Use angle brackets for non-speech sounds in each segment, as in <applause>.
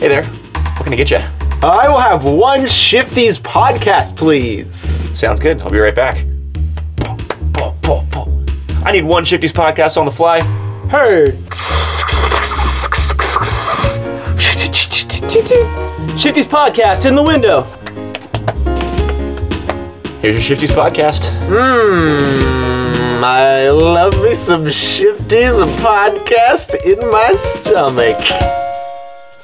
Hey there. What can I get you? I will have one Shifties podcast, please. Sounds good. I'll be right back. I need one Shifty's podcast on the fly. Heard. Shifties podcast in the window. Here's your Shifty's podcast. Mmm, I love me some Shifties podcast in my stomach.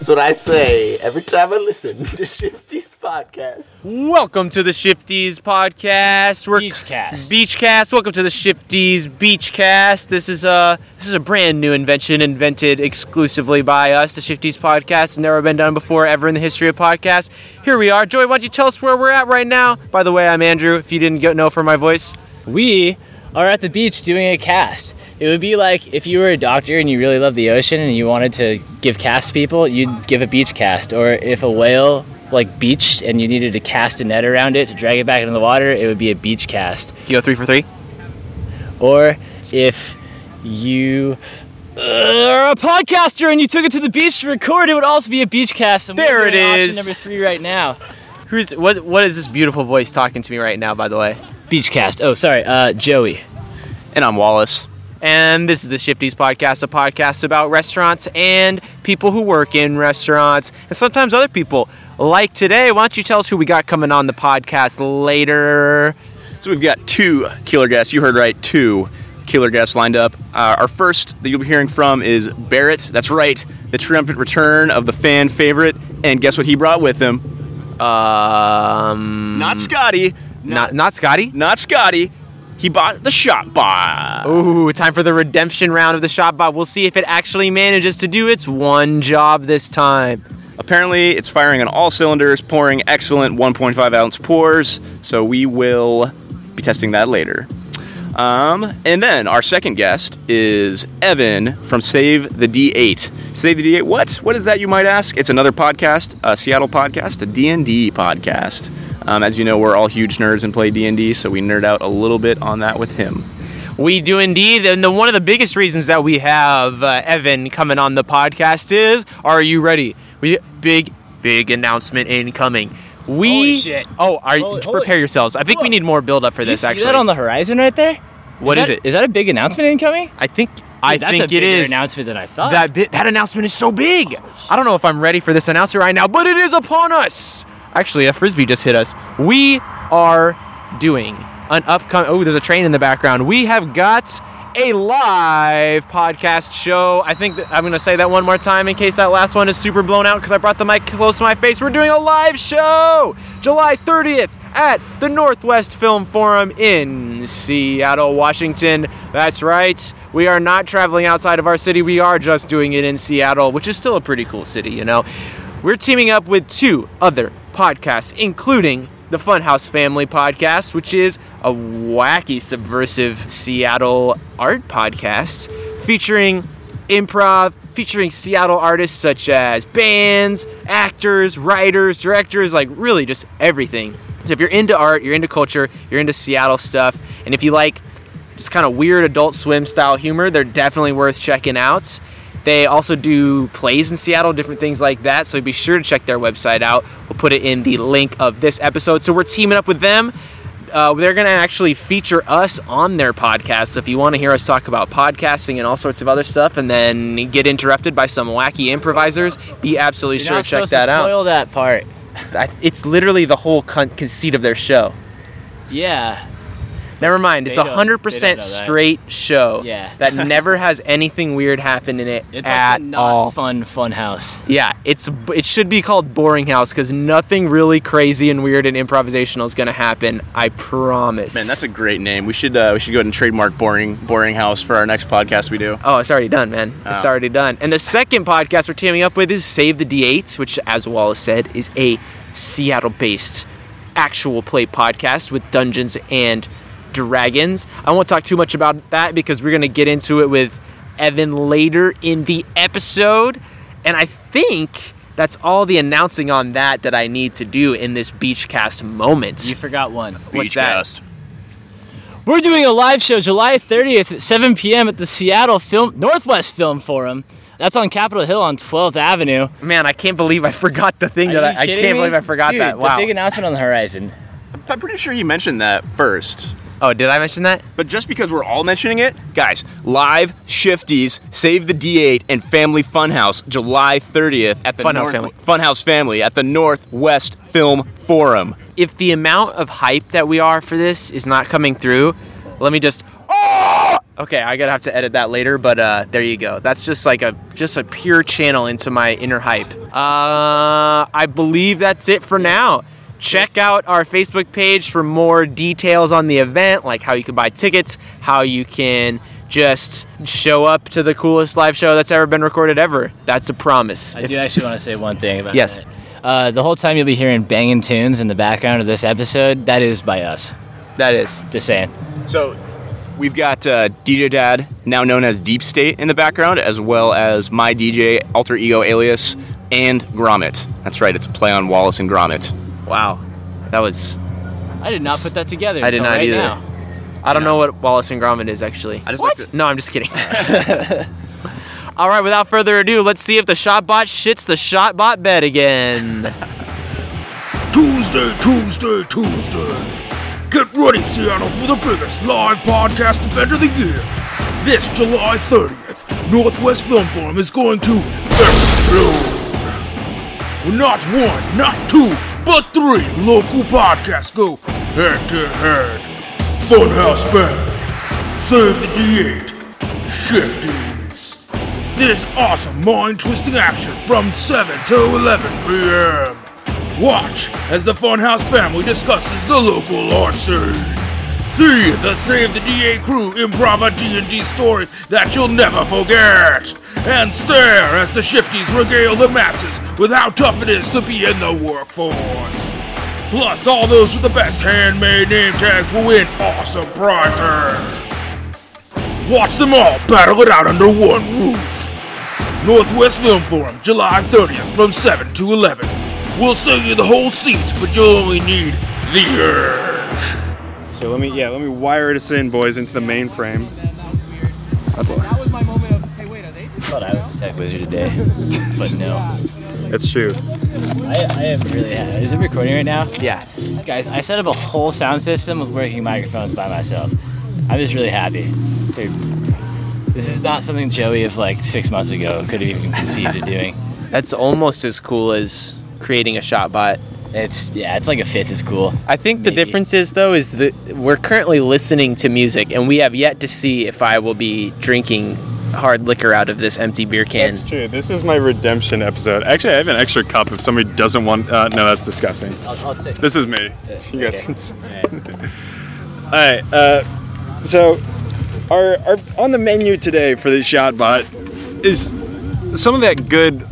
That's what I say every time I listen <laughs> to Shifty's podcast. Welcome to the Shifties podcast. We're Beachcast. Beachcast. Welcome to the Shifties Beachcast. This is a this is a brand new invention invented exclusively by us. The Shifties podcast never been done before ever in the history of podcasts. Here we are. Joey, why don't you tell us where we're at right now? By the way, I'm Andrew. If you didn't get know from my voice, We are at the beach doing a cast. It would be like if you were a doctor and you really love the ocean and you wanted to give casts people, you'd give a beach cast. Or if a whale like beached and you needed to cast a net around it to drag it back into the water, it would be a beach cast. do you go three for three? Or if you uh, are a podcaster and you took it to the beach to record, it would also be a beach cast. And we're There it doing option. Number three right now. Who's what? What is this beautiful voice talking to me right now? By the way. Beach cast. Oh, sorry, uh, Joey. And I'm Wallace. And this is the Shifties Podcast, a podcast about restaurants and people who work in restaurants and sometimes other people. Like today, why don't you tell us who we got coming on the podcast later? So we've got two killer guests. You heard right, two killer guests lined up. Uh, our first that you'll be hearing from is Barrett. That's right, the triumphant return of the fan favorite. And guess what he brought with him? Um, Not Scotty. not not Scotty. Not Scotty. He bought the shot bot. Ooh, time for the redemption round of the shot bot. We'll see if it actually manages to do its one job this time. Apparently, it's firing on all cylinders, pouring excellent 1.5 ounce pours. So we will be testing that later. Um, and then our second guest is Evan from Save the D8. Save the D8. What? What is that? You might ask. It's another podcast, a Seattle podcast, a D&D podcast. Um, as you know, we're all huge nerds and play D&D, so we nerd out a little bit on that with him. We do indeed. And the, one of the biggest reasons that we have uh, Evan coming on the podcast is Are you ready? We Big, big announcement incoming. We. Holy shit. Oh, are, Holy- prepare holy- yourselves. I think we need more build up for Do you this, see actually. that on the horizon right there? What is is that- it? Is that a big announcement incoming? I think. I Dude, that's think a it announcement than I thought. That bit, that announcement is so big. I don't know if I'm ready for this announcement right now, but it is upon us. Actually, a frisbee just hit us. We are doing an upcoming. Oh, there's a train in the background. We have got a live podcast show. I think that I'm going to say that one more time in case that last one is super blown out because I brought the mic close to my face. We're doing a live show July 30th at the Northwest Film Forum in Seattle, Washington. That's right. We are not traveling outside of our city. We are just doing it in Seattle, which is still a pretty cool city, you know. We're teaming up with two other podcasts, including the Funhouse Family podcast, which is a wacky, subversive Seattle art podcast featuring improv, featuring Seattle artists such as bands, actors, writers, directors, like really just everything. So if you're into art, you're into culture, you're into Seattle stuff, and if you like just kind of weird adult swim style humor, they're definitely worth checking out. They also do plays in Seattle, different things like that. So be sure to check their website out. We'll put it in the link of this episode. So we're teaming up with them. Uh, they're going to actually feature us on their podcast. So if you want to hear us talk about podcasting and all sorts of other stuff, and then get interrupted by some wacky improvisers, be absolutely You're sure to check that to out. spoil that part. It's literally the whole con- conceit of their show. Yeah. Never mind. It's a hundred they percent don't know that. straight show. Yeah. that never has anything weird happen in it <laughs> It's at like a not all. fun fun house. Yeah, it's it should be called Boring House because nothing really crazy and weird and improvisational is gonna happen. I promise. Man, that's a great name. We should uh, we should go ahead and trademark boring boring house for our next podcast we do. Oh, it's already done, man. It's Oh. already done. And the second podcast we're teaming up with is Save the D8, which, as Wallace said, is a Seattle based actual play podcast with Dungeons and Dragons. I won't talk too much about that because we're going to get into it with Evan later in the episode. And I think that's all the announcing on that that I need to do in this Beachcast moment. You forgot one. What's that? Beachcast. We're doing a live show July 30th at 7 p.m. at the Seattle Film Northwest Film Forum. That's on Capitol Hill on 12th Avenue. Man, I can't believe I forgot the thing Are that you I, I can't me? believe I forgot Dude, that. The Wow. big announcement on the horizon. I'm pretty sure you mentioned that first. Oh, did I mention that? But just because we're all mentioning it, guys, live Shifties, Save the D8, and Family Funhouse, July 30th at the Funhouse North- Family. Funhouse Family at the Northwest Film Forum. If the amount of hype that we are for this is not coming through, let me just. Oh! Okay, I gotta have to edit that later, but uh, there you go. That's just like a just a pure channel into my inner hype. Uh, I believe that's it for now. Check out our Facebook page for more details on the event, like how you can buy tickets, how you can just show up to the coolest live show that's ever been recorded ever. That's a promise. I If- do <laughs> actually want to say one thing about Yes. that. Uh, the whole time you'll be hearing banging tunes in the background of this episode, that is by us. that is. Just saying. So we've got uh, DJ Dad, now known as Deep State, in the background, as well as my DJ, alter ego alias, and Gromit. That's right, it's a play on Wallace and Gromit. Wow. That was. I did not put that together. I did not right either. Now. I don't know what Wallace and Gromit is actually. I just what? like to- No, I'm just kidding. <laughs> <laughs> All right, without further ado, let's see if the Shotbot shits the Shotbot bed again. <laughs> Tuesday, Tuesday, Tuesday. Get ready, Seattle, for the biggest live podcast event of the year. This July 30th, Northwest Film Forum is going to explode. With not one, not two, but three local podcasts go head to head. Funhouse Family, Save the D8, Shifties. This awesome mind-twisting action from 7 to 11 p.m. Watch as the Funhouse family discusses the local launch scene. See the Save the D8 crew improv a D&D story that you'll never forget. And stare as the Shifties regale the masses with how tough it is to be in the workforce. Plus, all those with the best handmade name tags will win awesome prizes. Watch them all battle it out under one roof. Northwest Film Forum, July 30th from 7 to 11. We'll sell you the whole seat, but you'll only need the urge. So let me, yeah, let me wire this in, boys, into the mainframe. That's all. Thought I was the tech wizard today, <laughs> but no. That's true. I, I am really happy. Is it recording right now? yeah. Guys, I set up a whole sound system with working microphones by myself. I'm just really happy. Dude, this is not something Joey of like six months ago could have even conceived of doing. <laughs> That's almost as cool as creating a Shotbot. It's yeah, it's like a fifth as cool. I think the difference is though is that we're currently listening to music, and we have yet to see if I will be drinking hard liquor out of this empty beer can. That's true. This is my redemption episode. Actually, I have an extra cup if somebody doesn't want. Uh, no, that's disgusting. I'll, I'll take. This is me. Yeah, <laughs> You guys okay. can. See. Alright. <laughs> All right. Uh, so, our, our on the menu today for the Shotbot is some of that good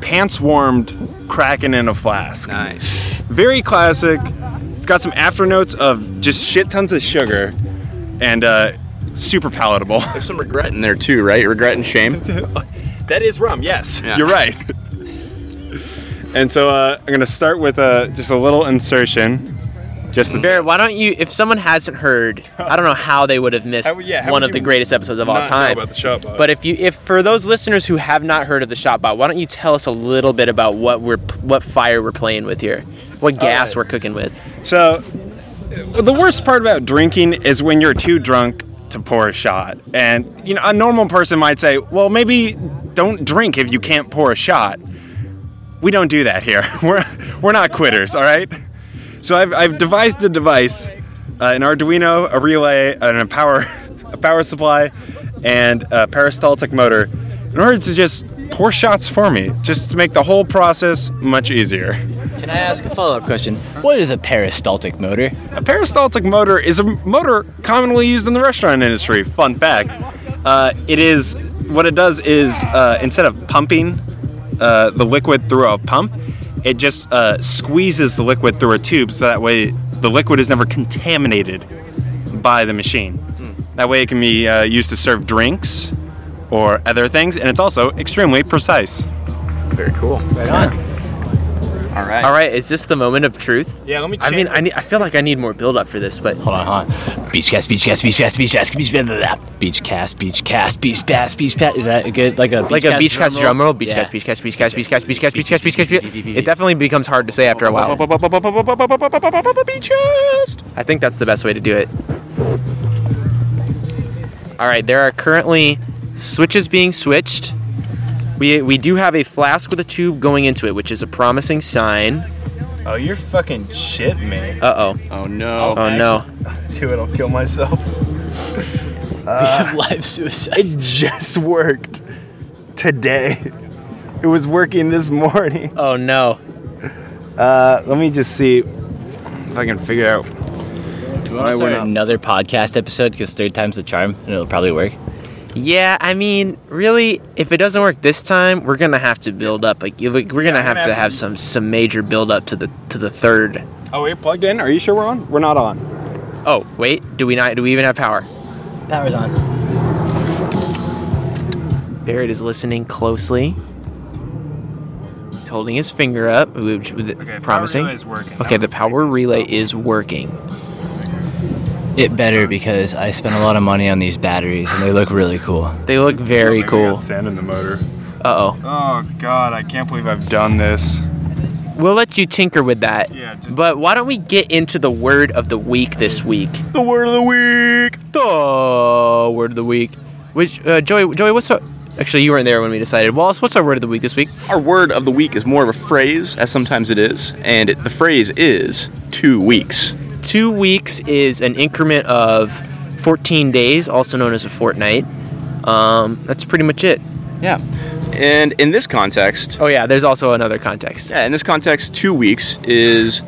pants warmed Kraken in a flask. Nice. Very classic. It's got some afternotes of just shit tons of sugar, and uh, super palatable. <laughs> There's some regret in there too, right? Regret and shame. <laughs> That is rum, yes. Yeah. You're right. and so uh, I'm gonna start with uh, just a little insertion. Just the Barrett, why don't you? If someone hasn't heard, I don't know how they would have missed How- yeah, how one of the greatest episodes of all not know time. about the Shotbot? But if you, if for those listeners who have not heard of the Shotbot, why don't you tell us a little bit about what we're, what fire we're playing with here, what gas right. we're cooking with? So, the worst part about drinking is when you're too drunk to pour a shot. And, you know, a normal person might say, well, maybe don't drink if you can't pour a shot. We don't do that here. <laughs> We're, we're not quitters, all right? So, I've, I've devised the device uh, an Arduino, a relay, and a power, <laughs> a power supply, and a peristaltic motor in order to just pour shots for me, just to make the whole process much easier. Can I ask a follow-up question? What is a peristaltic motor? A peristaltic motor is a motor commonly used in the restaurant industry. Fun fact. Uh, it is what it does is uh, instead of pumping uh, the liquid through a pump, it just uh, squeezes the liquid through a tube, so that way the liquid is never contaminated by the machine. That way, it can be uh, used to serve drinks or other things, and it's also extremely precise. Very cool. Right on. Yeah. All right. All right. Is this the moment of truth? Yeah. Let me. I mean, I, need, I feel like I need more build up for this, but hold on, hold on. Beach cast, beach cast, beach cast, beach cast, beach cast, blah, blah, beach cast, beach cast, beach cast, beach cast. Is that a good like a beach like cast a beach cast drum roll? Beach cast, beach cast, beach cast, beach cast, beach cast, beach cast, beach cast. It definitely becomes hard to say after a while. Beach cast. I think that's the best way to do it. All right. There are currently switches being switched. We we do have a flask with a tube going into it, which is a promising sign. Oh, you're fucking shit, man. Uh oh. Oh no. Oh no. <laughs> Do it, I'll kill myself. <laughs> live suicide. It just worked today. It was working this morning. Oh no. Uh, let me just see if I can figure out. Do you I want to start another podcast episode because third time's the charm and it'll probably work? Yeah, I mean, really, if it doesn't work this time, we're gonna have to build up. Like, we're gonna have to have some some major build up to the to the third. Oh, we're plugged in. Are you sure we're on? We're not on. Oh wait, do we not? Do we even have power? Power's on. Barrett is listening closely. He's holding his finger up, which with promising. working. Okay, the power relay is working. It better because I spent a lot of money on these batteries and they look really cool. They look very cool. Sand in the motor. Uh oh. Oh God, I can't believe I've done this. We'll let you tinker with that. Yeah, just- But why don't we get into the word of the week this week? The word of the week. The word of the week. Which uh, Joey, Joey, what's up? Actually, you weren't there when we decided. Wallace, what's our word of the week this week? Our word of the week is more of a phrase, as sometimes it is, and it, the phrase is two weeks. Two weeks is an increment of 14 days, also known as a fortnight. Um, that's pretty much it. Yeah. And in this context, Oh yeah, there's also another context. yeah, in this context, two weeks is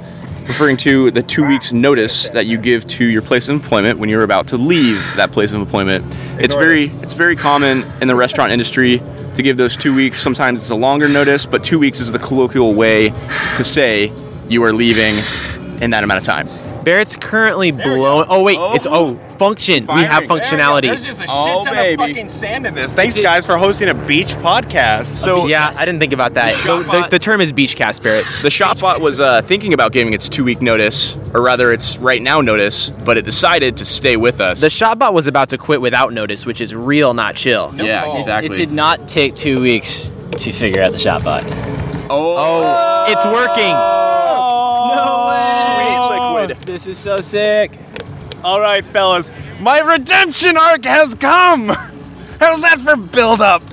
referring to the two weeks notice that you give to your place of employment when you're about to leave that place of employment. It's very it's very common in the restaurant industry to give those two weeks. Sometimes it's a longer notice, but two weeks is the colloquial way to say you are leaving in that amount of time. Barrett's currently blowing. Oh wait, it's oh function. We have functionality. There's just a shit Oh, ton baby. of fucking sand in this. Thanks, guys, for hosting a beach podcast. So Yeah, I didn't think about that. The, the, the term is beach cast, Barrett. The Shotbot was uh, thinking about giving its two week notice, or rather, its right now notice, but it decided to stay with us. The shotbot was about to quit without notice, which is real, not chill. yeah, exactly. It did not take two weeks to figure out the shotbot. Oh, it's working. Sweet. This is so sick. All right, fellas, my redemption arc has come. <laughs> How's that for build up? <laughs>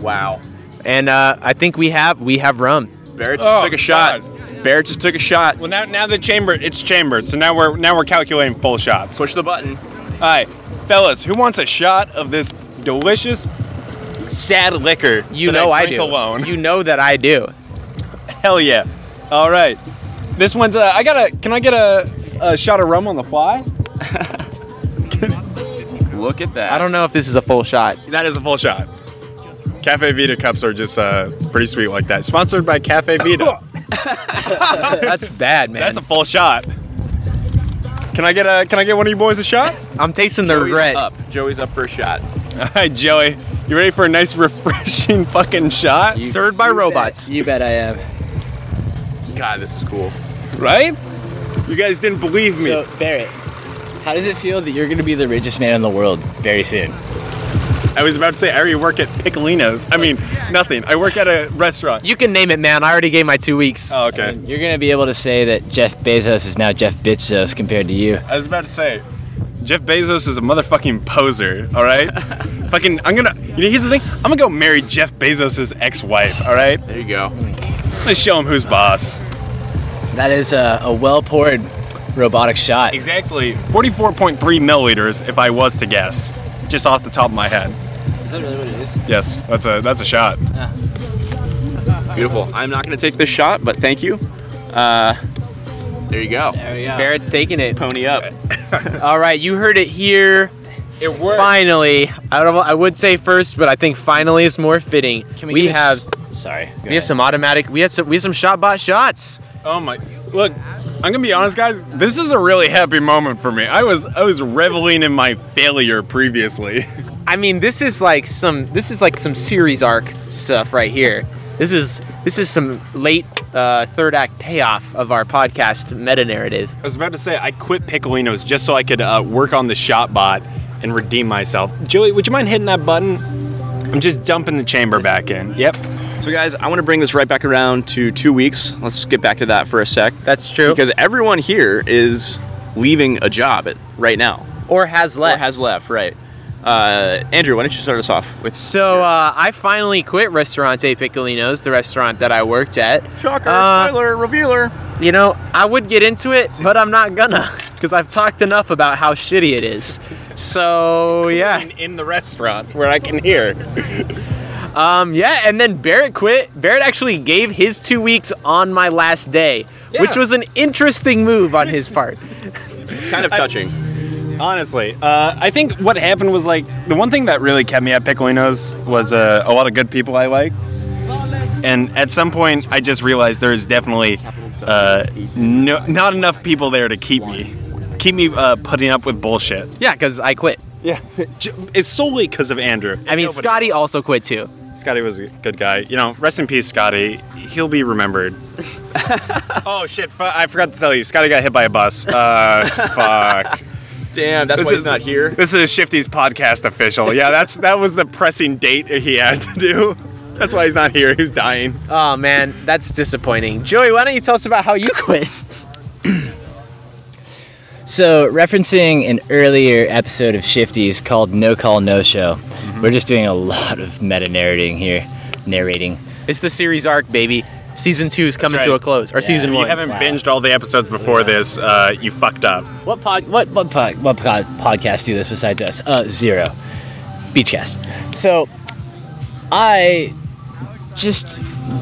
Wow. And uh, I think we have we have rum. Barrett just Oh, took a shot. Barrett just took a shot. Well, now now the chamber it's chambered, so now we're now we're calculating full shots. Push the button. All right, fellas, who wants a shot of this delicious sad liquor? You that know I, drink do. alone. You know that I do. Hell yeah! All right, this one's. Uh, I got a. Can I get a, a shot of rum on the fly? <laughs> Look at that. I don't know if this is a full shot. That is a full shot. Caffe Vita cups are just uh, pretty sweet like that. Sponsored by Caffe Vita. <laughs> That's bad, man. That's a full shot. Can I get a? Can I get one of you boys a shot? I'm tasting the Joey's regret. up. Joey's up for a shot. All right, Joey, you ready for a nice, <laughs> refreshing fucking shot? Served by robots. You bet I am. God, this is cool. Right? You guys didn't believe me. So Barrett, how does it feel that you're going to be the richest man in the world very soon? I was about to say I already work at Piccolino's. I mean, nothing. I work at a restaurant. You can name it, man. I already gave my two weeks. Oh, okay. You're going to be able to say that Jeff Bezos is now Jeff Bitchos compared to you. I was about to say, Jeff Bezos is a motherfucking poser. All right. <laughs> fucking, I'm gonna. You know, here's the thing. I'm gonna go marry Jeff Bezos' ex-wife. All right. There you go. Let's show him who's boss. That is a, a well poured robotic shot. Exactly 44.3 milliliters, if I was to guess, just off the top of my head. Is that really what it is? Yes, that's a that's a shot. Yeah. Beautiful. I'm not going to take this shot, but thank you. Uh, there you go. There we go. Barrett's taking it. Pony up. <laughs> All right, you heard it here. It worked. Finally, I don't. I would say first, but I think finally is more fitting. Can we we have Sorry. go we have some automatic. We had some we had some shot bot shots. Oh my! Look, I'm gonna be honest, guys. This is a really happy moment for me. I was I was reveling in my failure previously. <laughs> I mean, this is like some this is like some series arc stuff right here. This is this is some late uh, third act payoff of our podcast meta narrative. I was about to say I quit Piccolinos just so I could uh, work on the shot bot and redeem myself. Joey, would you mind hitting that button? I'm just dumping the chamber back in. Yep. So, guys, I want to bring this right back around to two weeks. Let's get back to that for a sec. That's true. Because everyone here is leaving a job at, right now. or has Or left. has left, right. Uh, Andrew, why don't you start us off with so uh, I finally quit Restaurante Piccolinos, the restaurant that I worked at. Shocker, Uh, spoiler, revealer. You know, I would get into it, but I'm not gonna, because I've talked enough about how shitty it is. So yeah, In the restaurant where I can hear. <laughs> um, yeah, and then Barrett quit. Barrett actually gave his two weeks on my last day, which was an interesting move on his part. It's kind of touching. Honestly, uh, I think what happened was like the one thing that really kept me at Piccolinos was uh, a lot of good people I like. And at some point, I just realized there's definitely uh, no, not enough people there to keep me, keep me uh, putting up with bullshit. Yeah, because I quit. Yeah, <laughs> it's solely because of Andrew. I mean, Nobody Scotty else. also quit too. Scotty was a good guy. You know, rest in peace, Scotty. He'll be remembered. <laughs> oh shit! Fu- I forgot to tell you, Scotty got hit by a bus. Uh, <laughs> fuck. Damn, that's This why is- he's not here. This is Shifty's podcast official. Yeah, that's that was the pressing date he had to do. That's why he's not here. He was dying. Oh man, that's disappointing. Joey, why don't you tell us about how you quit? So, referencing an earlier episode of Shifties called No Call No Show, we're just doing a <laughs> lot of meta narrating here, narrating. It's the series arc, baby. Season two is coming That's to a close, or season one. If you haven't Wow. binged all the episodes before this, uh, you fucked up. What pod, what what pod, what pod, podcast do this besides us? Uh, zero, Beachcast. So, I just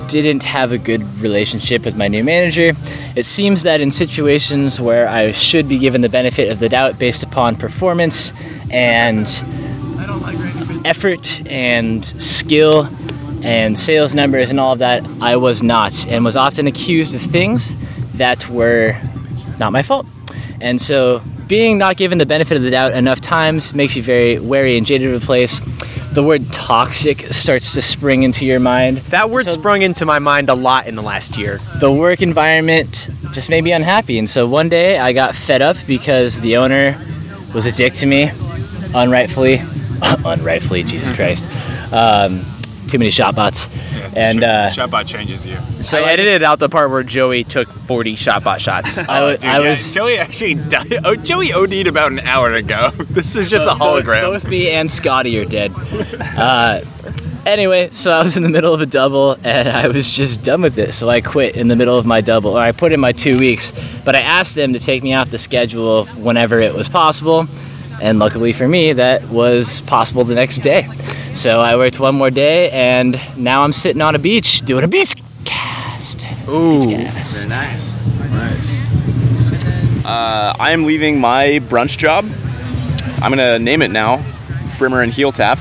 didn't have a good relationship with my new manager. It seems that in situations where I should be given the benefit of the doubt based upon performance and effort and skill and sales numbers and all of that, I was not, and was often accused of things that were not my fault. And so, being not given the benefit of the doubt enough times makes you very wary and jaded of a place. The word toxic starts to spring into your mind. that word So- sprung into my mind a lot in the last year. The work environment just made me unhappy. And so one day I got fed up because the owner was a dick to me, unrightfully. <laughs> unrightfully, Jesus Christ. Um, too many shot bots. and uh, Shotbot changes you. so I I edited just- out the part where Joey took 40 shot bot shots. <laughs> I, wa- Dude, I yeah, was Joey actually died. Oh, Joey OD'd about an hour ago. <laughs> This is just a Both- hologram. Both me and Scotty are dead. Uh, anyway, so I was in the middle of a double and I was just done with it. So I quit in the middle of my double, or I put in my two weeks. But I asked them to take me off the schedule whenever it was possible. And luckily for me, that was possible the next day. So I worked one more day and now I'm sitting on a beach doing a beach cast. Ooh. Cast. Uh, I am leaving my brunch job. I'm gonna name it now, Brimmer and Heeltap.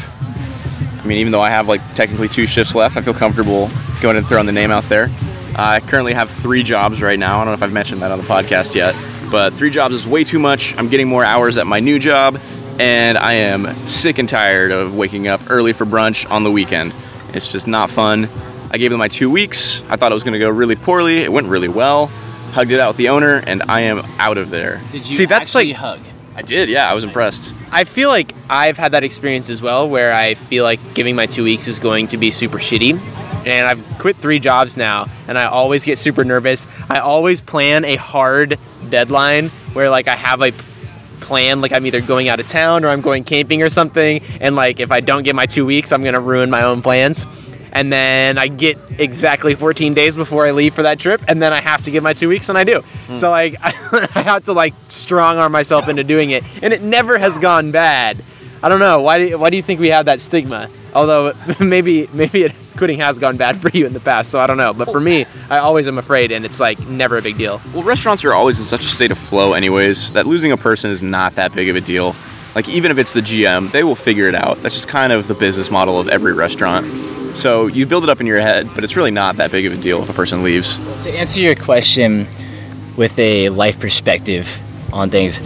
I mean, even though I have like technically two shifts left, I feel comfortable going and throwing the name out there. I currently have three jobs right now. I don't know if I've mentioned that on the podcast yet, but three jobs is way too much. I'm getting more hours at my new job, and I am sick and tired of waking up early for brunch on the weekend. It's just not fun. I gave them my two weeks. I thought it was going to go really poorly. It went really well. Hugged it out with the owner, and I am out of there. Did you See, that's actually like- hug? I did, yeah. I was impressed. I feel like I've had that experience as well, where I feel like giving my two weeks is going to be super shitty. And I've quit three jobs now, and I always get super nervous. I always plan a hard deadline where, like, I have a plan, like I'm either going out of town or I'm going camping or something. And, like, if I don't get my two weeks, I'm going to ruin my own plans. And then I get exactly 14 days before I leave for that trip, and then I have to give my two weeks, and I do. Hmm. So, like, <laughs> I have to, like, strong arm myself into doing it. And it never has gone bad. I don't know. Why do, why do you think we have that stigma? Although <laughs> maybe maybe it, <laughs> quitting has gone bad <laughs> for you in the past, so I don't know. But for me, I always am afraid, and it's like never a big deal. Well, restaurants are always in such a state of flow, anyways, that losing a person is not that big of a deal. Like, even if it's the GM, they will figure it out. That's just kind of the business model of every restaurant. So you build it up in your head, but it's really not that big of a deal if a person leaves. To answer your question with a life perspective on things,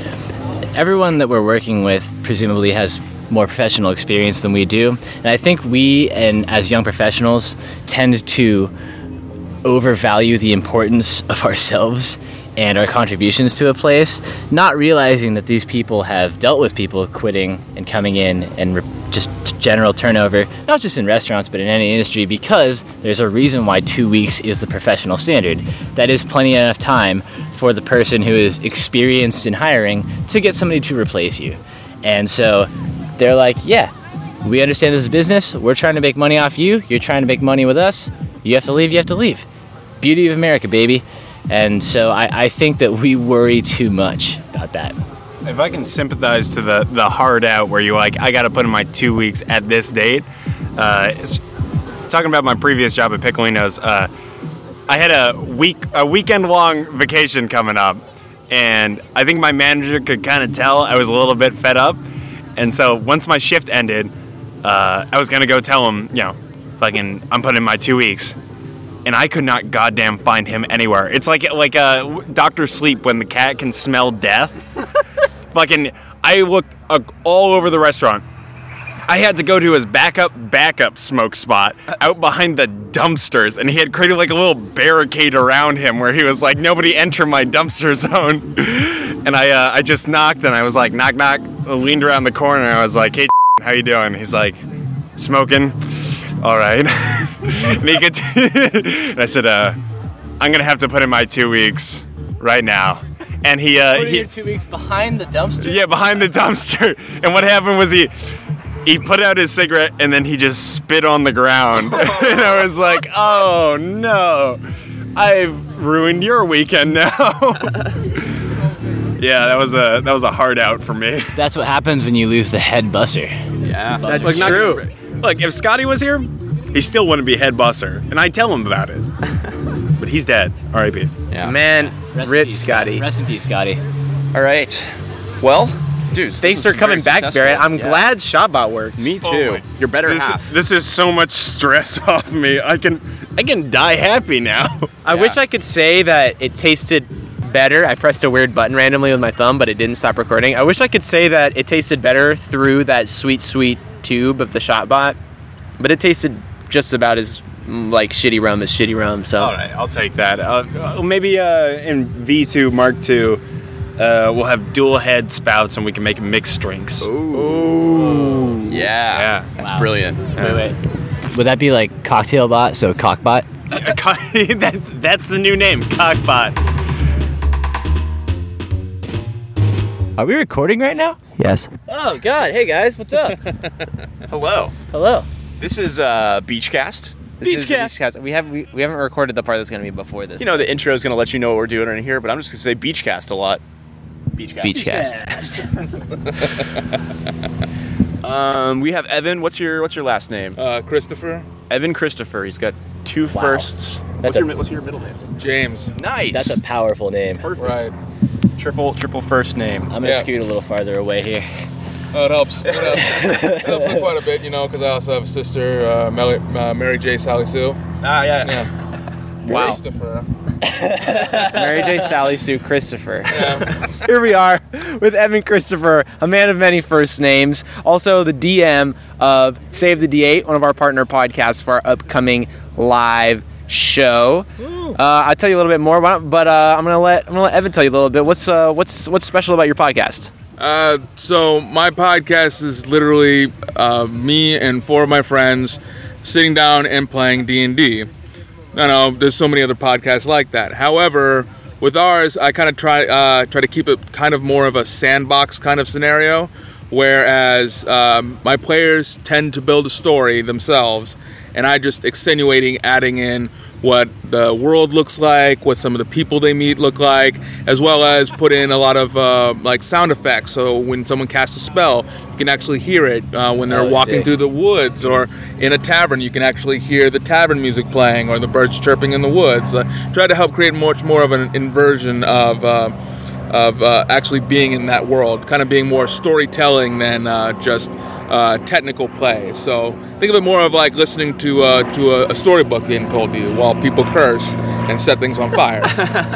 everyone that we're working with presumably has more professional experience than we do. And I think we, and as young professionals, tend to overvalue the importance of <laughs> ourselves and our contributions to a place, not realizing that these people have dealt with people quitting and coming in and re- just general turnover, not just in restaurants but in any industry, because there's a reason why two weeks is the professional standard. That is plenty enough time for the person who is experienced in hiring to get somebody to replace you. And so they're like, yeah, we understand this is business. We're trying to make money off you. You're trying to make money with us. You have to leave, you have to leave. Beauty of America, baby. And so I, I think that we worry too much about that. If I can sympathize to the the hard out where you like, I got to put in my two weeks at this date. Uh, talking about my previous job at Piccolino's, uh, I had a week a weekend long vacation coming up, and I think my manager could kind of tell I was a little bit fed up, and so once my shift ended, uh, I was gonna go tell him, you know, fucking, I'm putting in my two weeks. And I could not goddamn find him anywhere. It's like like uh, Doctor Sleep when the cat can smell death <laughs> fucking I looked uh, all over the restaurant. I had to go to his backup backup smoke spot out behind the dumpsters, and he had created like a little barricade around him where he was like, "Nobody enter my dumpster zone." <laughs> And I uh, I just knocked, and I was like, "Knock knock." I leaned around the corner, and I was like, "Hey, <laughs> how you doing?" He's like, "Smoking." All right. and he could. and I said, uh, "I'm gonna have to put in my two weeks right now." And he uh, What he your two weeks behind the dumpster? yeah, behind the dumpster. And what happened was he he put out his cigarette and then he just spit on the ground. <laughs> and I was like, "Oh no. I've ruined your weekend now." <laughs> yeah, that was a that was a hard out for me. That's what happens when you lose the head busser. Yeah. That's Like, not- true. Look, if Scotty was here, he still wouldn't be head busser, and I tell him about it. <laughs> but he's dead. R.I.P. Yeah. Man, Rest in rip peace, Scotty. Rest in peace, Scotty. All right. Well, dudes, Thanks this for coming back, successful. Barrett. I'm Yeah. glad Shotbot worked. Me too. Oh my- Your better This, half. this is so much stress <laughs> off me. I can I can die happy now. I wish I could say that it tasted better. I pressed a weird button randomly with my thumb, but it didn't stop recording. I wish I could say that it tasted better through that sweet, sweet tube of the Shotbot, but it tasted just about as like shitty rum as shitty rum. So All right, I'll take that. Uh, uh, maybe uh, in V2 Mark II, uh, we'll have dual head spouts and we can make mixed drinks. Ooh, Yeah. Yeah. That's Wow. brilliant. Wait, wait. Would that be like cocktail bot? So cockbot? <laughs> <laughs> that, that's the new name, Cockbot. Are we recording right now? Yes, Oh God! Hey guys, what's up? <laughs> Hello. Hello. This is uh, Beachcast. This is the Beachcast. Beachcast. We have we, we haven't recorded the part that's going to be before this. You know, the intro is going to let you know what we're doing right here, but I'm just going to say Beachcast a lot. Beachcast. Beachcast. <laughs> Um, we have Evan. What's your What's your last name? Uh, Christopher Evan Christopher. He's got two firsts. What's a- your mi- What's your middle name? James. Nice. That's a powerful name. perfect. Right. Triple Triple first name. I'm gonna Yeah. scoot a little farther away here. Oh, it helps. It helps, it helps me quite a bit, you know, because I also have a sister, uh, Mary, uh, Mary J. Sally Sue. Ah, yeah. Yeah. <laughs> Wow. Christopher. Mary J. Sally Sue Christopher. <laughs> Yeah. Here we are with Evan Christopher, a man of many first names, also the DM of Save the D8, one of our partner podcasts for our upcoming live show. Uh, I'll tell you a little bit more, why don't- but uh, I'm gonna let I'm gonna let Evan tell you a little bit. What's uh, what's what's special about your podcast? Uh, so my podcast is literally uh, me and four of my friends sitting down and playing D and D. I know there's so many other podcasts like that. However, with ours, I kind of try uh, try to keep it kind of more of a sandbox kind of scenario, whereas um, my players tend to build a story themselves, and I just extenuating, adding in what the world looks like, what some of the people they meet look like, as well as put in a lot of uh, like sound effects. So when someone casts a spell, you can actually hear it uh, when they're Oh, walking sick. through the woods or in a tavern. You can actually hear the tavern music playing or the birds chirping in the woods. Uh, try to help create much more of an inversion of. Of uh, actually being in that world, kind of being more storytelling than uh, just uh, technical play. So think of it more of like listening to uh, to a, a storybook being told to you while people curse and set things on fire.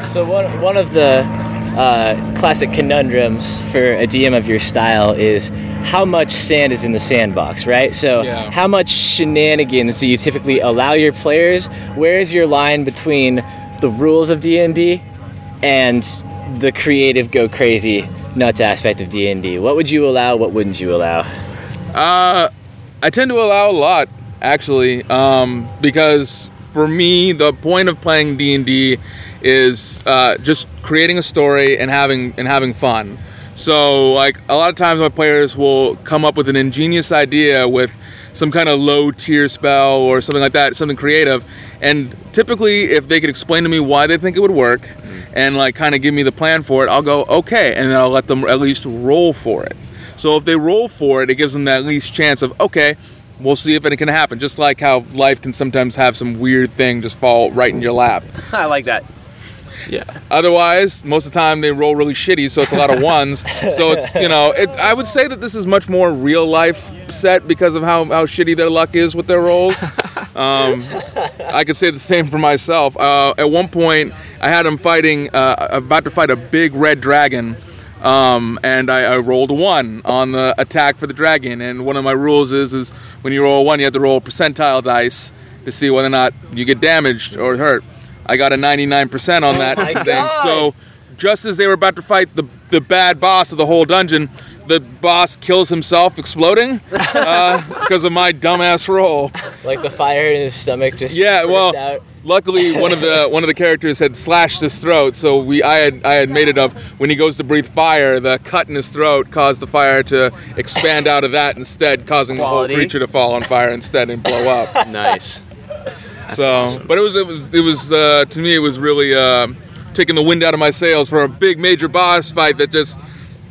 <laughs> So one one of the uh, classic conundrums for a DM of your style is how much sand is in the sandbox, right? So, Yeah. how much shenanigans do you typically allow your players? Where is your line between the rules of D&D and the creative go crazy nuts aspect of D&D? What would you allow? What wouldn't you allow? Uh, I tend to allow a lot actually, um, because for me the point of playing D and D is uh, just creating a story and having and having fun. So like a lot of times my players will come up with an ingenious idea with some kind of low tier spell or something like that, something creative. And typically if they could explain to me why they think it would work mm. and like kind of give me the plan for it, I'll go okay and then I'll let them at least roll for it. So if they roll for it, it gives them that least chance of okay, we'll see if it can happen. Just like how life can sometimes have some weird thing just fall right in your lap. <laughs> I like that. Yeah. Otherwise, most of the time they roll really shitty, so it's a lot of <laughs> ones. so it's you know, it, I would say that this is much more real life set because of how, how shitty their luck is with their rolls. <laughs> Um, I could say the same for myself. Uh, at one point, I had them fighting, uh, about to fight a big red dragon. Um, and I, I rolled a one on the attack for the dragon. And one of my rules is, is when you roll a one, you have to roll percentile dice to see whether or not you get damaged or hurt. I got a 99% on oh that my thing. God. So just as they were about to fight the the bad boss of the whole dungeon, the boss kills himself exploding <laughs> uh, because of my dumbass roll. Like the fire in his stomach just Yeah, well, out. luckily one of the <laughs> one of the characters had slashed his throat, so we I had I had made it of when he goes to breathe fire, the cut in his throat caused the fire to expand out of that instead, causing Quality. the whole creature to fall on fire instead and blow up. <laughs> Nice. So, but it was it was it was uh, to me it was really uh, taking the wind out of my sails for a big major boss fight that just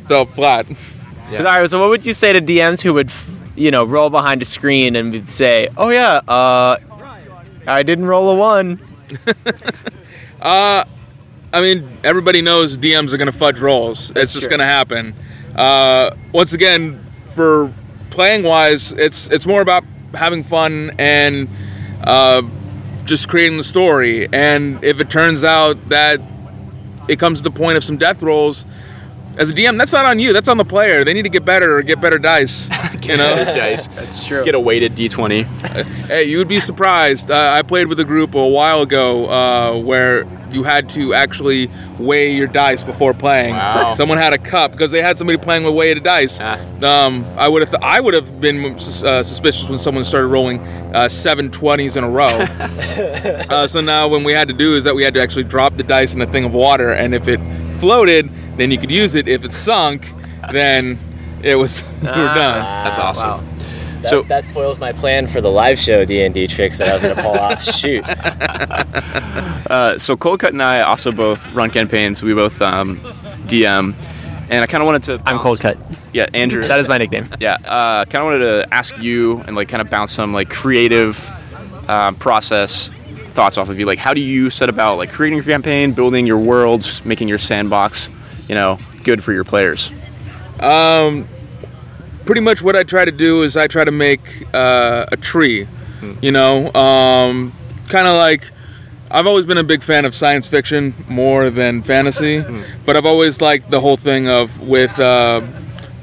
fell flat. All right, so what would you say to DMs who would, you know, roll behind a screen and say, "Oh yeah, uh, I didn't roll a one." <laughs> I mean, everybody knows DMs are going to fudge rolls. it's just true. going to happen. Uh, once again, for playing wise, it's it's more about having fun and uh, just creating the story. And if it turns out that it comes to the point of some death rolls, as a DM, that's not on you. That's on the player. They need to get better or get better dice. <laughs> you know. dice. That's true. Get a weighted d20. Hey, you would be surprised. Uh, I played with a group a while ago uh, where you had to actually weigh your dice before playing. Wow. Someone had a cup because they had somebody playing with weighted dice. Ah. Um, I would have I would have been uh, suspicious when someone started rolling uh, seven twenties in a row. <laughs> uh, so now when we had to do is that we had to actually drop the dice in a thing of water, and if it floated, then you could use it. If it sunk, then it was <laughs> we were done. That's awesome. Wow. That, So- that foils my plan for the live show D and D tricks that I was going to pull off. <laughs> Shoot, Uh, so Cold Cut and I also both run campaigns. We both um, DM, and I kind of wanted to. I'm cold cut. Yeah, Andrew. That is my nickname. Yeah, uh, kind of wanted to ask you and like kind of bounce some like creative um, process thoughts off of you. Like, how do you set about like creating your campaign, building your worlds, making your sandbox, you know, good for your players? Pretty much what I try to do is I try to make uh, a tree. You know, um, kind of like I've always been a big fan of science fiction more than fantasy, <laughs> but I've always liked the whole thing of with uh,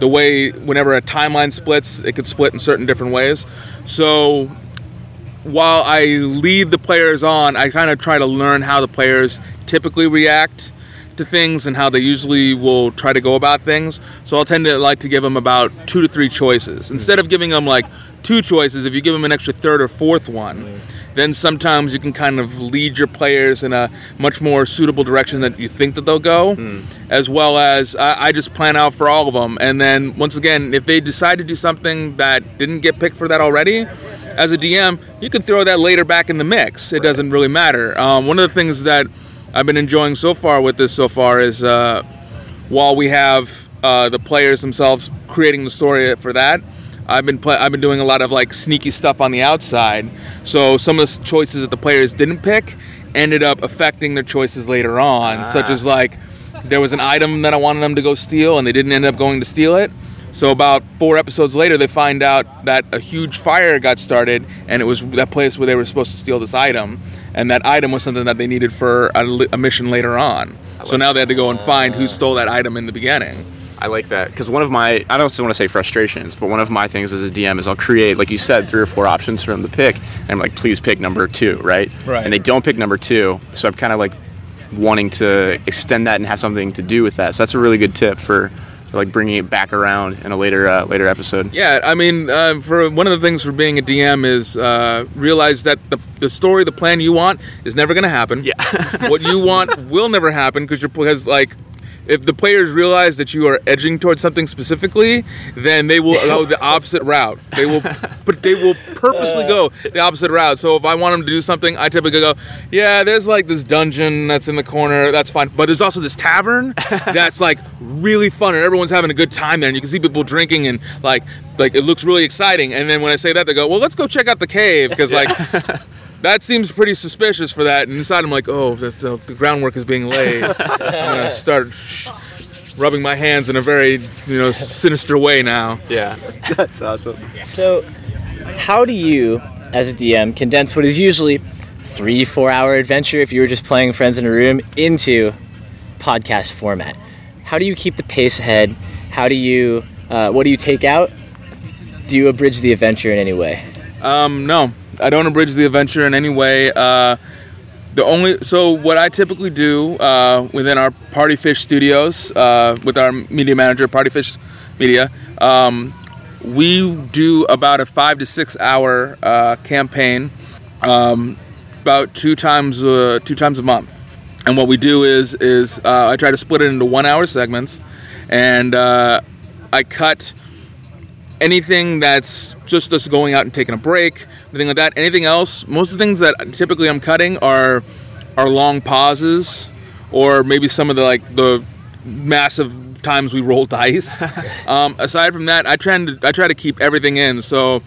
the way whenever a timeline splits, it could split in certain different ways. So while I lead the players on, I kind of try to learn how the players typically react to things and how they usually will try to go about things. So I'll tend to like to give them about two to three choices. Instead of giving them like two choices, if you give them an extra third or fourth one, then sometimes you can kind of lead your players in a much more suitable direction that you think that they'll go, as well as I, I just plan out for all of them. And then once again, if they decide to do something that didn't get picked for that already, as a DM, you can throw that later back in the mix. It doesn't really matter. Um, one of the things that I've been enjoying so far with this so far is uh, while we have uh, the players themselves creating the story for that, I've been pla I've been doing a lot of like sneaky stuff on the outside. So some of the choices that the players didn't pick ended up affecting their choices later on, such as like there was an item that I wanted them to go steal and they didn't end up going to steal it. So about four episodes later, they find out that a huge fire got started, and it was that place where they were supposed to steal this item, and that item was something that they needed for a, a mission later on. So now they had to go and find who stole that item in the beginning. I like that because one of my I don't want to say frustrations, but one of my things as a DM is I'll create, like you said, three or four options for them to pick, and I'm like, please pick number two, right? Right. And they don't pick number two, so I'm kind of like wanting to extend that and have something to do with that. So that's a really good tip for like bringing it back around in a later uh, later episode. Yeah, I mean, uh, for one of the things for being a DM is uh, realize that the, the story, the plan you want, is never going to happen. Yeah. <laughs> what you want will never happen because you're because like if the players realize that you are edging towards something specifically, then they will go the <laughs> opposite route. They will, but they will purposely go the opposite route. So if I want them to do something, I typically go, yeah, there's like this dungeon that's in the corner, that's fine. But there's also this tavern <laughs> that's like really fun, and everyone's having a good time there, and you can see people drinking and like like it looks really exciting. And then when I say that, they go, well, let's go check out the cave because like. <laughs> That seems pretty suspicious for that. And inside, I'm like, oh, the, the, the groundwork is being laid. <laughs> I'm gonna start rubbing my hands in a very, you know, sinister way now. Yeah. <laughs> That's awesome. So, how do you, as a DM, condense what is usually three, four hour adventure if you were just playing friends in a room into podcast format? How do you keep the pace ahead? How do you, uh, what do you take out? Do you abridge the adventure in any way? Um, no, I don't abridge the adventure in any way. Uh, the only so what I typically do uh, within our Party Fish Studios uh, with our media manager, Party Fish Media, um, we do about a five to six hour uh, campaign, um, about two times uh, two times a month. And what we do is is uh, I try to split it into one hour segments, and uh, I cut anything that's just us going out and taking a break, anything like that. Anything else, most of the things that typically I'm cutting are are long pauses, or maybe some of the like the massive times we roll <laughs> dice. <laughs> um, aside from that, I try to I try to keep everything in. So,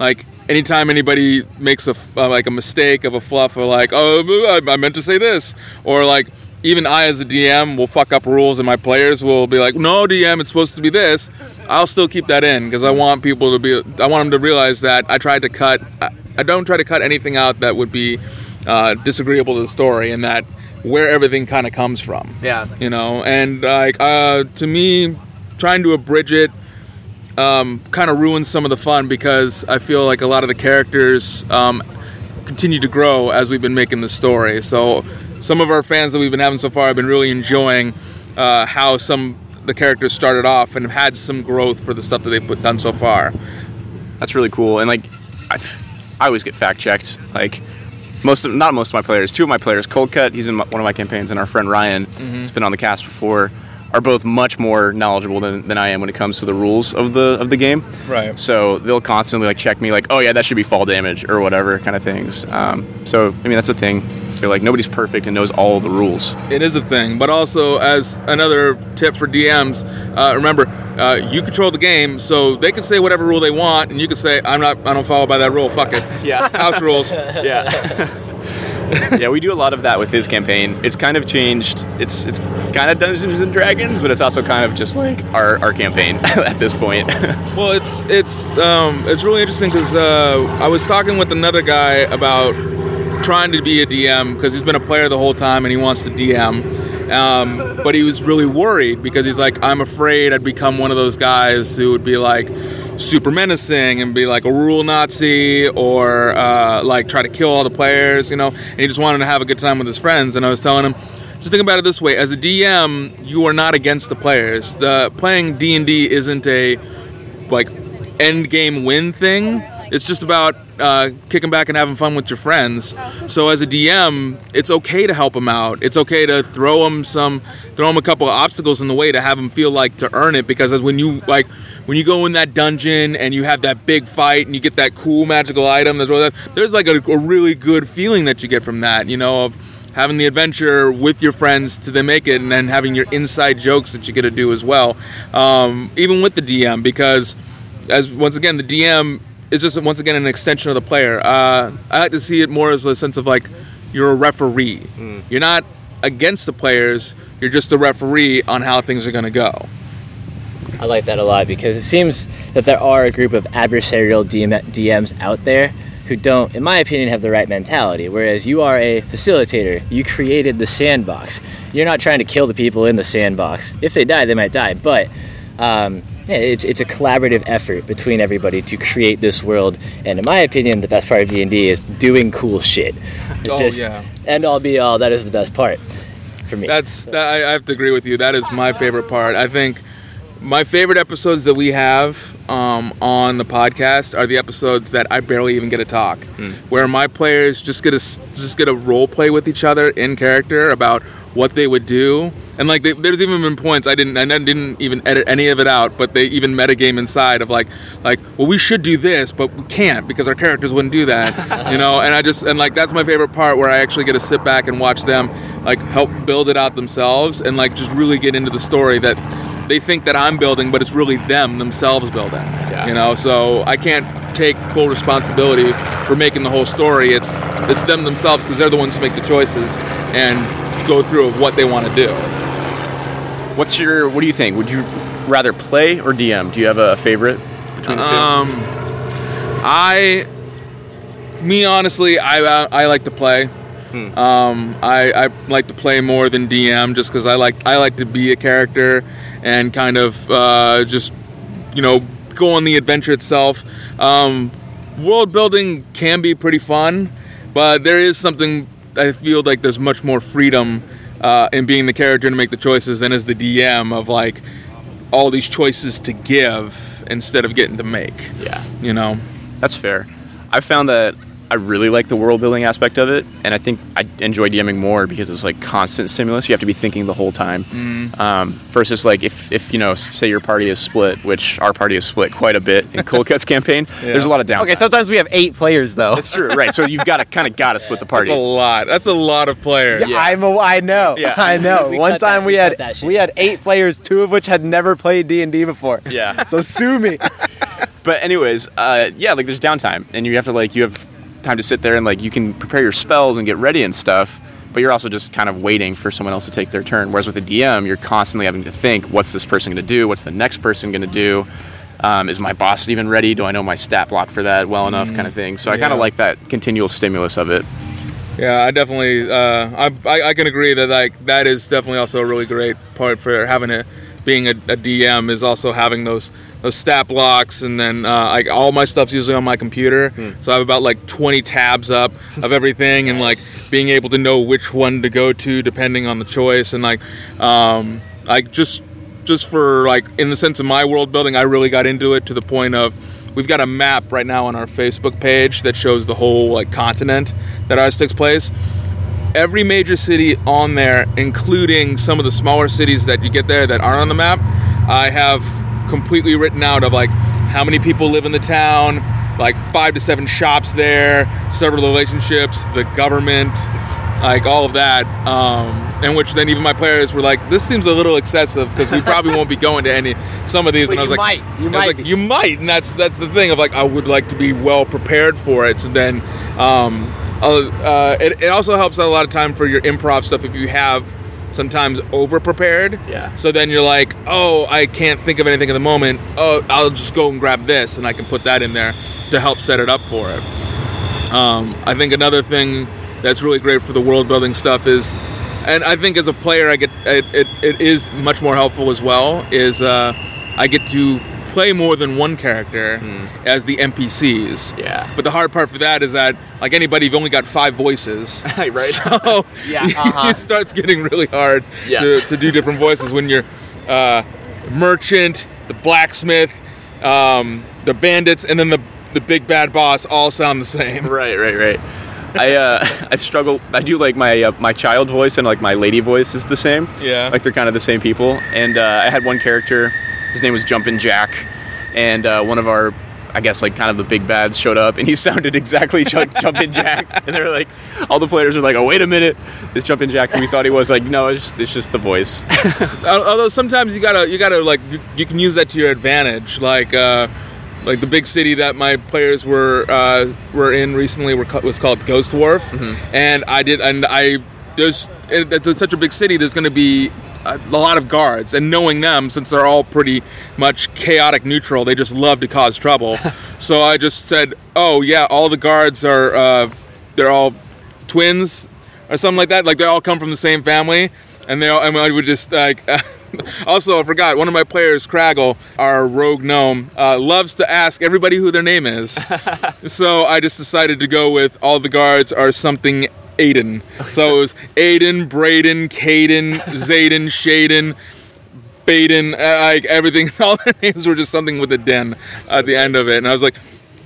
like anytime anybody makes a uh, like a mistake of a fluff or like oh I, I meant to say this or like even I as a DM will fuck up rules and my players will be like no DM it's supposed to be this. I'll still keep that in because I want people to be I want them to realize that I tried to cut I, I don't try to cut anything out that would be uh, disagreeable to the story and that where everything kind of comes from. Yeah. you know and like uh, to me trying to abridge it um, kind of ruins some of the fun because i feel like a lot of the characters um, continue to grow as we've been making the story. So some of our fans that we've been having so far have been really enjoying uh, how some the characters started off and have had some growth for the stuff that they've put done so far That's really cool. And like, I, I always get fact checked. Like, most of not most of my players, two of my players, Cold Cut, he's my, one of my campaigns, and our friend Ryan, has been on the cast before, are both much more knowledgeable than, than I am when it comes to the rules of the of the game. Right. So they'll constantly like check me, like, oh yeah, that should be fall damage or whatever kind of things. Um, so I mean, that's the thing. They're like nobody's perfect and knows all the rules. it is a thing but also as another tip for dms uh, remember uh, you control the game so they can say whatever rule they want and you can say i'm not i don't follow by that rule fuck it <laughs> Yeah. house rules <laughs> yeah. <laughs> yeah, we do a lot of that with his campaign. It's kind of changed. It's it's kind of Dungeons and Dragons, but it's also kind of just like our, our campaign <laughs> at this point. <laughs> Well, it's it's um, it's really interesting because uh, I was talking with another guy about trying to be a DM because he's been a player the whole time and he wants to DM. Um, but he was really worried because he's like, I'm afraid I'd become one of those guys who would be like super menacing and be like a rule Nazi or uh, like try to kill all the players, you know. And he just wanted to have a good time with his friends. And I was telling him, just think about it this way: as a DM, you are not against the players. The playing D and D isn't a like end game win thing. It's just about uh, kicking back and having fun with your friends. So as a DM, it's okay to help them out. It's okay to throw them some, throw them a couple of obstacles in the way to have them feel like to earn it. Because when you like, when you go in that dungeon and you have that big fight and you get that cool magical item, there's there's like a, a really good feeling that you get from that. You know of having the adventure with your friends to then make it and then having your inside jokes that you get to do as well um, even with the dm because as once again the dm is just once again an extension of the player. Uh, i like to see it more as a sense of like you're a referee. You're not against the players you're just a referee on how things are going to go. I like that a lot because it seems that there are a group of adversarial DM, DMs out there who don't, in my opinion, have the right mentality. Whereas you are a facilitator, you created the sandbox. You're not trying to kill the people in the sandbox. If they die, they might die, but um, yeah, it's, it's a collaborative effort between everybody to create this world. And in my opinion, the best part of D&D is doing cool shit. <laughs> It's Oh, just, yeah. End all be all, that is the best part for me. That's that, I I have to agree with you. That is my favorite part. I think my favorite episodes that we have um, on the podcast are the episodes that I barely even get to talk, where my players just get to just get a role play with each other in character about what they would do, and like they, there's even been points I didn't I didn't even edit any of it out, but they even metagame inside of like like well we should do this, but we can't because our characters wouldn't do that, <laughs> you know. And I just and like that's my favorite part where I actually get to sit back and watch them like help build it out themselves and like just really get into the story that they think that I'm building, but it's really them themselves building. You know, so I can't take full responsibility for making the whole story. It's it's them themselves because they're the ones who make the choices and go through of what they want to do. What's your? What do you think? Would you rather play or DM? Do you have a favorite between the two? Um, I, me honestly, I I, I like to play. Um, I, I like to play more than DM just because I like I like to be a character and kind of uh, just you know go on the adventure itself. Um, world building can be pretty fun, but there is something I feel like there's much more freedom uh, in being the character to make the choices than as the DM of like all these choices to give instead of getting to make. yeah, You know. that's fair. I found that I really like the world building aspect of it, and I think I enjoy DMing more because it's like constant stimulus. You have to be thinking the whole time. Mm. Um, versus like if, if you know, say your party is split, which our party is split quite a bit in Cold <laughs> Cuts campaign. There's a lot of downtime. Okay, sometimes we have eight players though. That's true, right? So you've got to kind of got to split the party. That's a lot. That's a lot of players. Yeah, I'm a, I know. Yeah. I know. <laughs> One time that- we we had cut that shit. we had eight players, two of which had never played D and D before. Yeah. So sue me. <laughs> But anyways, uh, yeah, like there's downtime, and you have to like you have time to sit there and like you can prepare your spells and get ready and stuff. But you're also just kind of waiting for someone else to take their turn. Whereas with a DM, you're constantly having to think, what's this person going to do? What's the next person going to do? Um, is my boss even ready? Do I know my stat block for that well enough? Kind of thing. So I kind of like that continual stimulus of it. Yeah, I definitely. Uh, I, I I can agree that like that is definitely also a really great part for having it. Being a, a DM is also having those those stat blocks, and then uh, like all my stuff's usually on my computer, so I have about like 20 tabs up of <laughs> everything, and like being able to know which one to go to depending on the choice, and like um, like just just for like in the sense of my world building, I really got into it to the point of we've got a map right now on our Facebook page that shows the whole like continent that ours takes place. Every major city on there, including some of the smaller cities that you get there that aren't on the map, I have completely written out of like how many people live in the town, like five to seven shops there, several relationships, the government, like all of that. Um, in which then even my players were like, "This seems a little excessive because we probably won't be going to any some of these." And I was you like, might. You might like, you might, and that's that's the thing of like I would like to be well prepared for it. So then, um, uh, uh, it, it also helps out a lot of time for your improv stuff if you have sometimes over prepared. Yeah. So then you're like, oh, I can't think of anything at the moment. Oh, I'll just go and grab this, and I can put that in there to help set it up for it. Um, I think another thing that's really great for the world building stuff is, and I think as a player, I get it, it, it is much more helpful as well. Is uh, I get to play more than one character as the NPCs. Yeah. But the hard part for that is that, like anybody, you've only got five voices. <laughs> right. So <laughs> Yeah, <laughs> uh-huh. it starts getting really hard Yeah. to, to do different voices when you're uh, merchant, the blacksmith, um, the bandits, and then the the big bad boss all sound the same. Right, right, right. I uh, I struggle. I do like my uh, my child voice and like my lady voice is the same. Yeah. like they're kind of the same people. And uh, I had one character. His name was Jumpin' Jack, and uh, one of our. I guess like kind of the big bads showed up, and he <laughs> sounded exactly Jump, <laughs> Jumpin' Jack, and they're like, all the players are like, "Oh, wait a minute, this Jumpin' Jack." And we thought he was like, "No, it's just, it's just the voice." <laughs> Although sometimes you gotta you gotta like you, can use that to your advantage. Like uh, like the big city that my players were uh, were in recently were, was called Ghost Wharf, and I did and I there's it, it's such a big city. There's to be a lot of guards, and knowing them, since they're all pretty much chaotic neutral, they just love to cause trouble. <laughs> so I just said, "Oh yeah, all the guards are uh, they're all twins or something like that. Like they all come from the same family, and they all and I would just like." <laughs> also, I forgot one of my players, Craggle, our rogue gnome, uh, loves to ask everybody who their name is. <laughs> so I just decided to go with all the guards are something Aiden. So it was Aiden, Braden, Caden, Zayden, Shaden, Baden, uh, like everything. <laughs> All their names were just something with a den at the end of it, and I was like,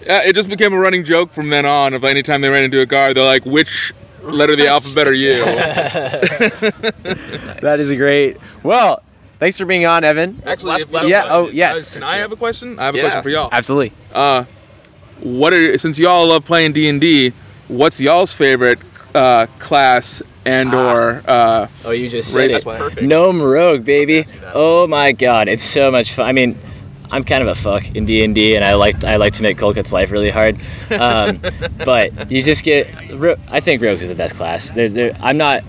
yeah, it just became a running joke from then on. Of anytime they ran into a guard, they're like, which letter of the alphabet are you? <laughs> <laughs> That is great. Well, thanks for being on, Evan. Actually, if you Yeah, don't oh, uh, yes. Can I have a question? I have a Yeah. question for y'all. Absolutely. What are since y'all love playing D and D? What's y'all's favorite uh, class and or uh, Oh, you just Race said it. play. Gnome Rogue, baby. Oh my god, it's so much fun. I mean, I'm kind of a fuck in D and D, and I like I like to make Colquitt's life really hard. Um, <laughs> but you just get. I think Rogues is the best class. They're, they're, I'm not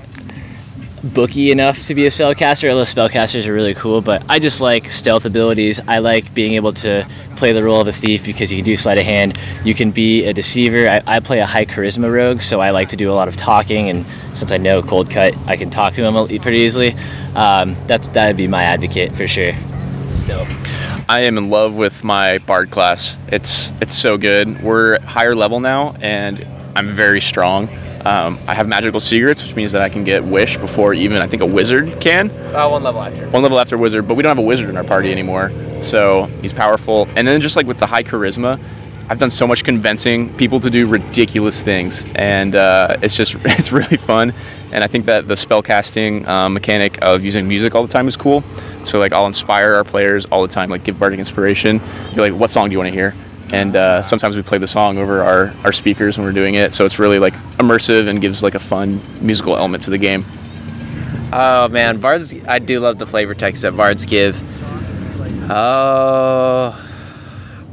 booky enough to be a spellcaster. Although spellcasters are really cool, but I just like stealth abilities. I like being able to play the role of a thief because you can do sleight of hand. You can be a deceiver. I, I play a high charisma rogue, so I like to do a lot of talking. And since I know cold cut, I can talk to him pretty easily. Um, that that would be my advocate for sure. Stealth. I am in love with my bard class. It's it's so good. We're higher level now, and I'm very strong. Um, I have magical secrets, which means that I can get wish before even I think a wizard can. Uh, one level after. One level after wizard, but we don't have a wizard in our party anymore, so he's powerful. And then just like with the high charisma, I've done so much convincing people to do ridiculous things, and uh, it's just <laughs> it's really fun. And I think that the spellcasting um, mechanic of using music all the time is cool. So like I'll inspire our players all the time, like give bardic inspiration. Be like, what song do you want to hear? And uh, sometimes we play the song over our, our speakers when we're doing it, so it's really like immersive and gives like a fun musical element to the game. Oh man, bards! I do love the flavor text that bards give. Oh,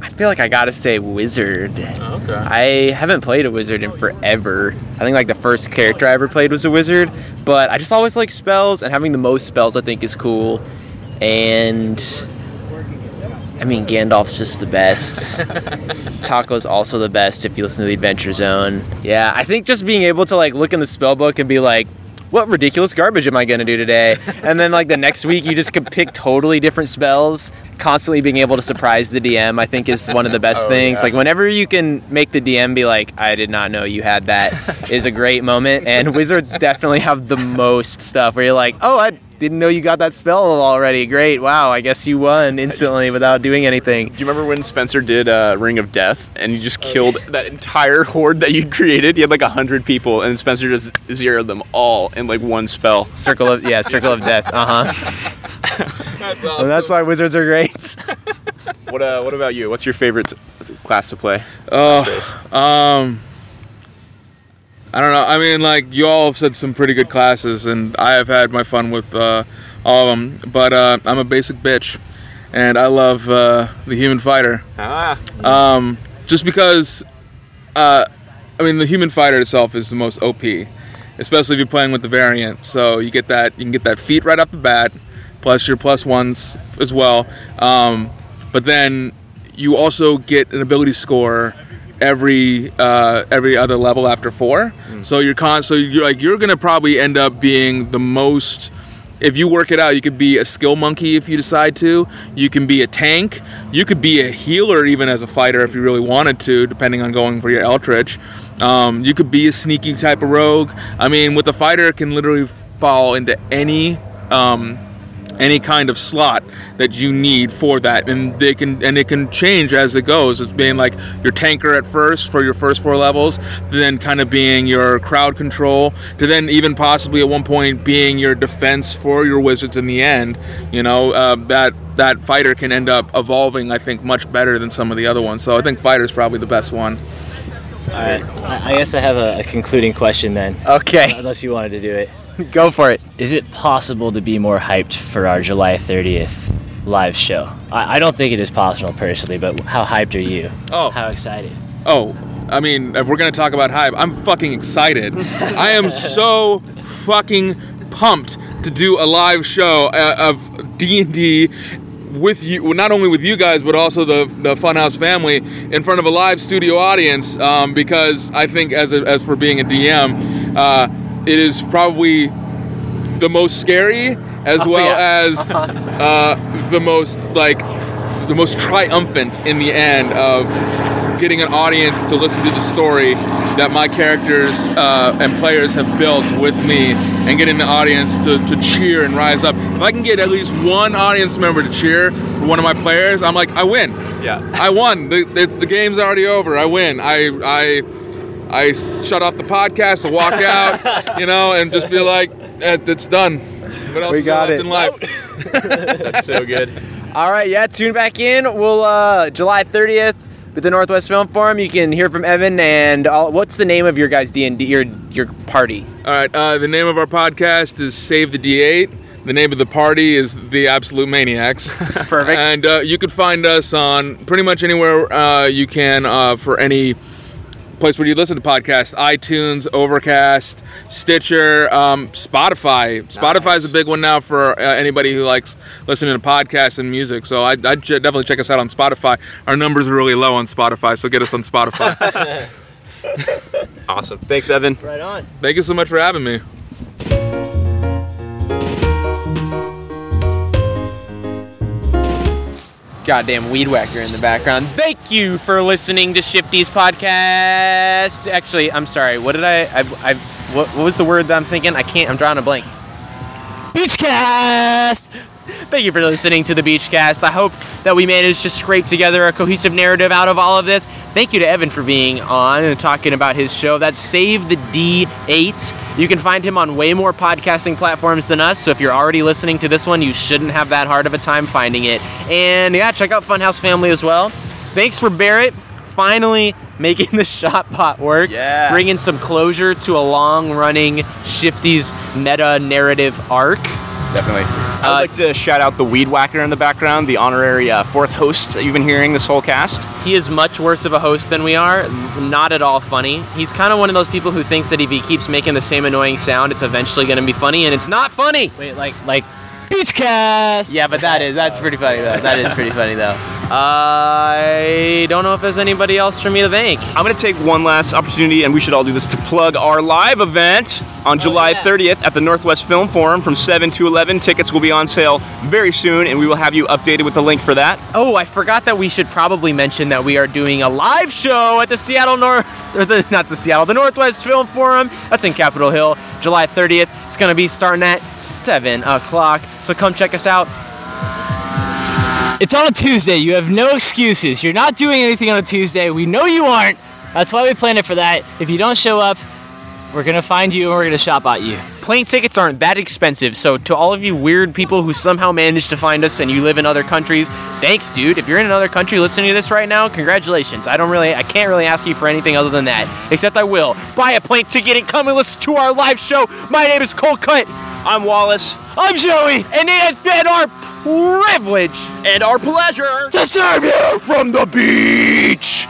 I feel like I gotta say wizard. okay? I haven't played a wizard in forever. I think like the first character I ever played was a wizard, but I just always like spells, and having the most spells I think is cool. And I mean, Gandalf's just the best. <laughs> Taako's also the best if you listen to the Adventure Zone. Yeah, I think just being able to like look in the spell book and be like, what ridiculous garbage am I going to do today? And then like the next week you just could pick totally different spells. Constantly being able to surprise the DM, I think, is one of the best oh, things. Like whenever you can make the DM be like, I did not know you had that, is a great moment. And wizards definitely have the most stuff where you're like, oh, I didn't know you got that spell already. Great, wow, I guess you won instantly without doing anything. Do you remember when Spencer did uh, Ring of Death and you just killed that entire horde that you created? You had like a hundred people, and Spencer just zeroed them all in like one spell. Circle of yeah, circle of death. Uh huh. <laughs> That's And that's why wizards are great. What uh, What about you? What's your favorite class to play? Oh, Um, I don't know. I mean, like you all have said some pretty good classes, and I have had my fun with uh, all of them. But uh, I'm a basic bitch, and I love uh, the human fighter. Ah, Um, just because, uh, I mean, the human fighter itself is the most OP, especially if you're playing with the variant. So you get that you can get that feat right off the bat, plus your plus ones as well. Um, but then you also get an ability score every uh, every other level after four. So you're con so you're like you're gonna probably end up being the most if you work it out, you could be a skill monkey if you decide to. You can be a tank. You could be a healer even as a fighter if you really wanted to, depending on going for your Eldritch. Um, you could be a sneaky type of rogue. I mean, with a fighter, it can literally fall into any um, any kind of slot that you need for that. And they can and it can change as it goes. It's being like your tanker at first for your first four levels then kind of being your crowd control to then even possibly at one point being your defense for your wizards in the end you know uh, that that fighter can end up evolving i think much better than some of the other ones. So i think fighter's probably the best one. All right. I, I guess I have a, a concluding question then, Okay, unless you wanted to do it. <laughs> go for it. Is it possible to be more hyped for our July 30th live show? I, I don't think it is possible personally, but how hyped are you? Oh. How excited? Oh, I mean, if we're gonna talk about hype, I'm fucking excited. I am so fucking pumped to do a live show uh, of D and D with you, well, not only with you guys, but also the the Funhouse family in front of a live studio audience. Um, because I think, as a, as for being a DM, uh, it is probably the most scary as Oh, well yeah. as <laughs> uh, the most like the most triumphant in the end of getting an audience to listen to the story that my characters uh, and players have built with me and getting the audience to, to cheer and rise up. If i can get at least one audience member to cheer for one of my players i'm like i win. Yeah. i won. The, it's, the game's already over. I win. I i I s- shut off the podcast and walk out, <laughs> you know, and just be like, eh, "It's done." What else We is got left it. in life? <laughs> That's so good. All right, yeah, tune back in. We'll uh July 30th with the Northwest Film Forum. You can hear from Evan and all, what's the name of your guys D and D your your party? All right. Uh, the name of our podcast is Save the D8. The name of the party is The Absolute Maniacs. <laughs> Perfect. and uh, you could find us on pretty much anywhere uh, you can uh, for any place where you listen to podcasts iTunes, Overcast, Stitcher, um, Spotify. Spotify is a big one now for uh, anybody who likes listening to podcasts and music. So I'd, I'd definitely check us out on Spotify. Our numbers are really low on Spotify, so get us on Spotify. <laughs> Awesome. Thanks, Evan. Right on. Thank you so much for having me. Goddamn weed whacker in the background. Thank you for listening to Shifty's podcast. Actually, I'm sorry. What did I? I, I what, what was the word that I'm thinking? I can't. I'm drawing a blank. Beachcast. Thank you for listening to the Beachcast. I hope that we managed to scrape together a cohesive narrative out of all of this. Thank you to Evan for being on and talking about his show. That's Save the D8. You can find him on way more podcasting platforms than us. So if you're already listening to this one, you shouldn't have that hard of a time finding it. And yeah, check out Funhouse Family as well. Thanks for Barrett finally making the <laughs> Shotbot work. Yeah. Bringing some closure to a long running Shifty's meta narrative arc. Definitely. I'd like to shout out the Weed Whacker in the background, the honorary uh, fourth host that you've been hearing this whole cast. He is much worse of a host than we are. Not at all funny. He's kind of one of those people who thinks that if he keeps making the same annoying sound, it's eventually going to be funny, and it's not funny. Wait, like like beach Beachcast. Yeah, but that is that's pretty funny though. That is pretty funny though. I don't know if there's anybody else for me to thank. I'm going to take one last opportunity, and we should all do this, to plug our live event on oh, July 30th at the Northwest Film Forum from 7 to 11. Tickets will be on sale very soon, and we will have you updated with the link for that. Oh, I forgot that we should probably mention that we are doing a live show at the Seattle North, <laughs> or the, not the Seattle, the Northwest Film Forum. That's in Capitol Hill, July 30th. It's going to be starting at 7 o'clock. So come check us out. It's on a Tuesday. You have no excuses. You're not doing anything on a Tuesday. We know you aren't. That's why we planned it for that. If you don't show up, we're gonna find you and we're gonna shop at you. Plane tickets aren't that expensive, so to all of you weird people who somehow managed to find us and you live in other countries, thanks, dude. If you're in another country listening to this right now, congratulations. I don't really, I can't really ask you for anything other than that, except I will buy a plane ticket and come and listen to our live show. My name is Cole Cut. I'm Wallace, I'm Joey, and it has been our privilege and our pleasure. to serve you from the beach.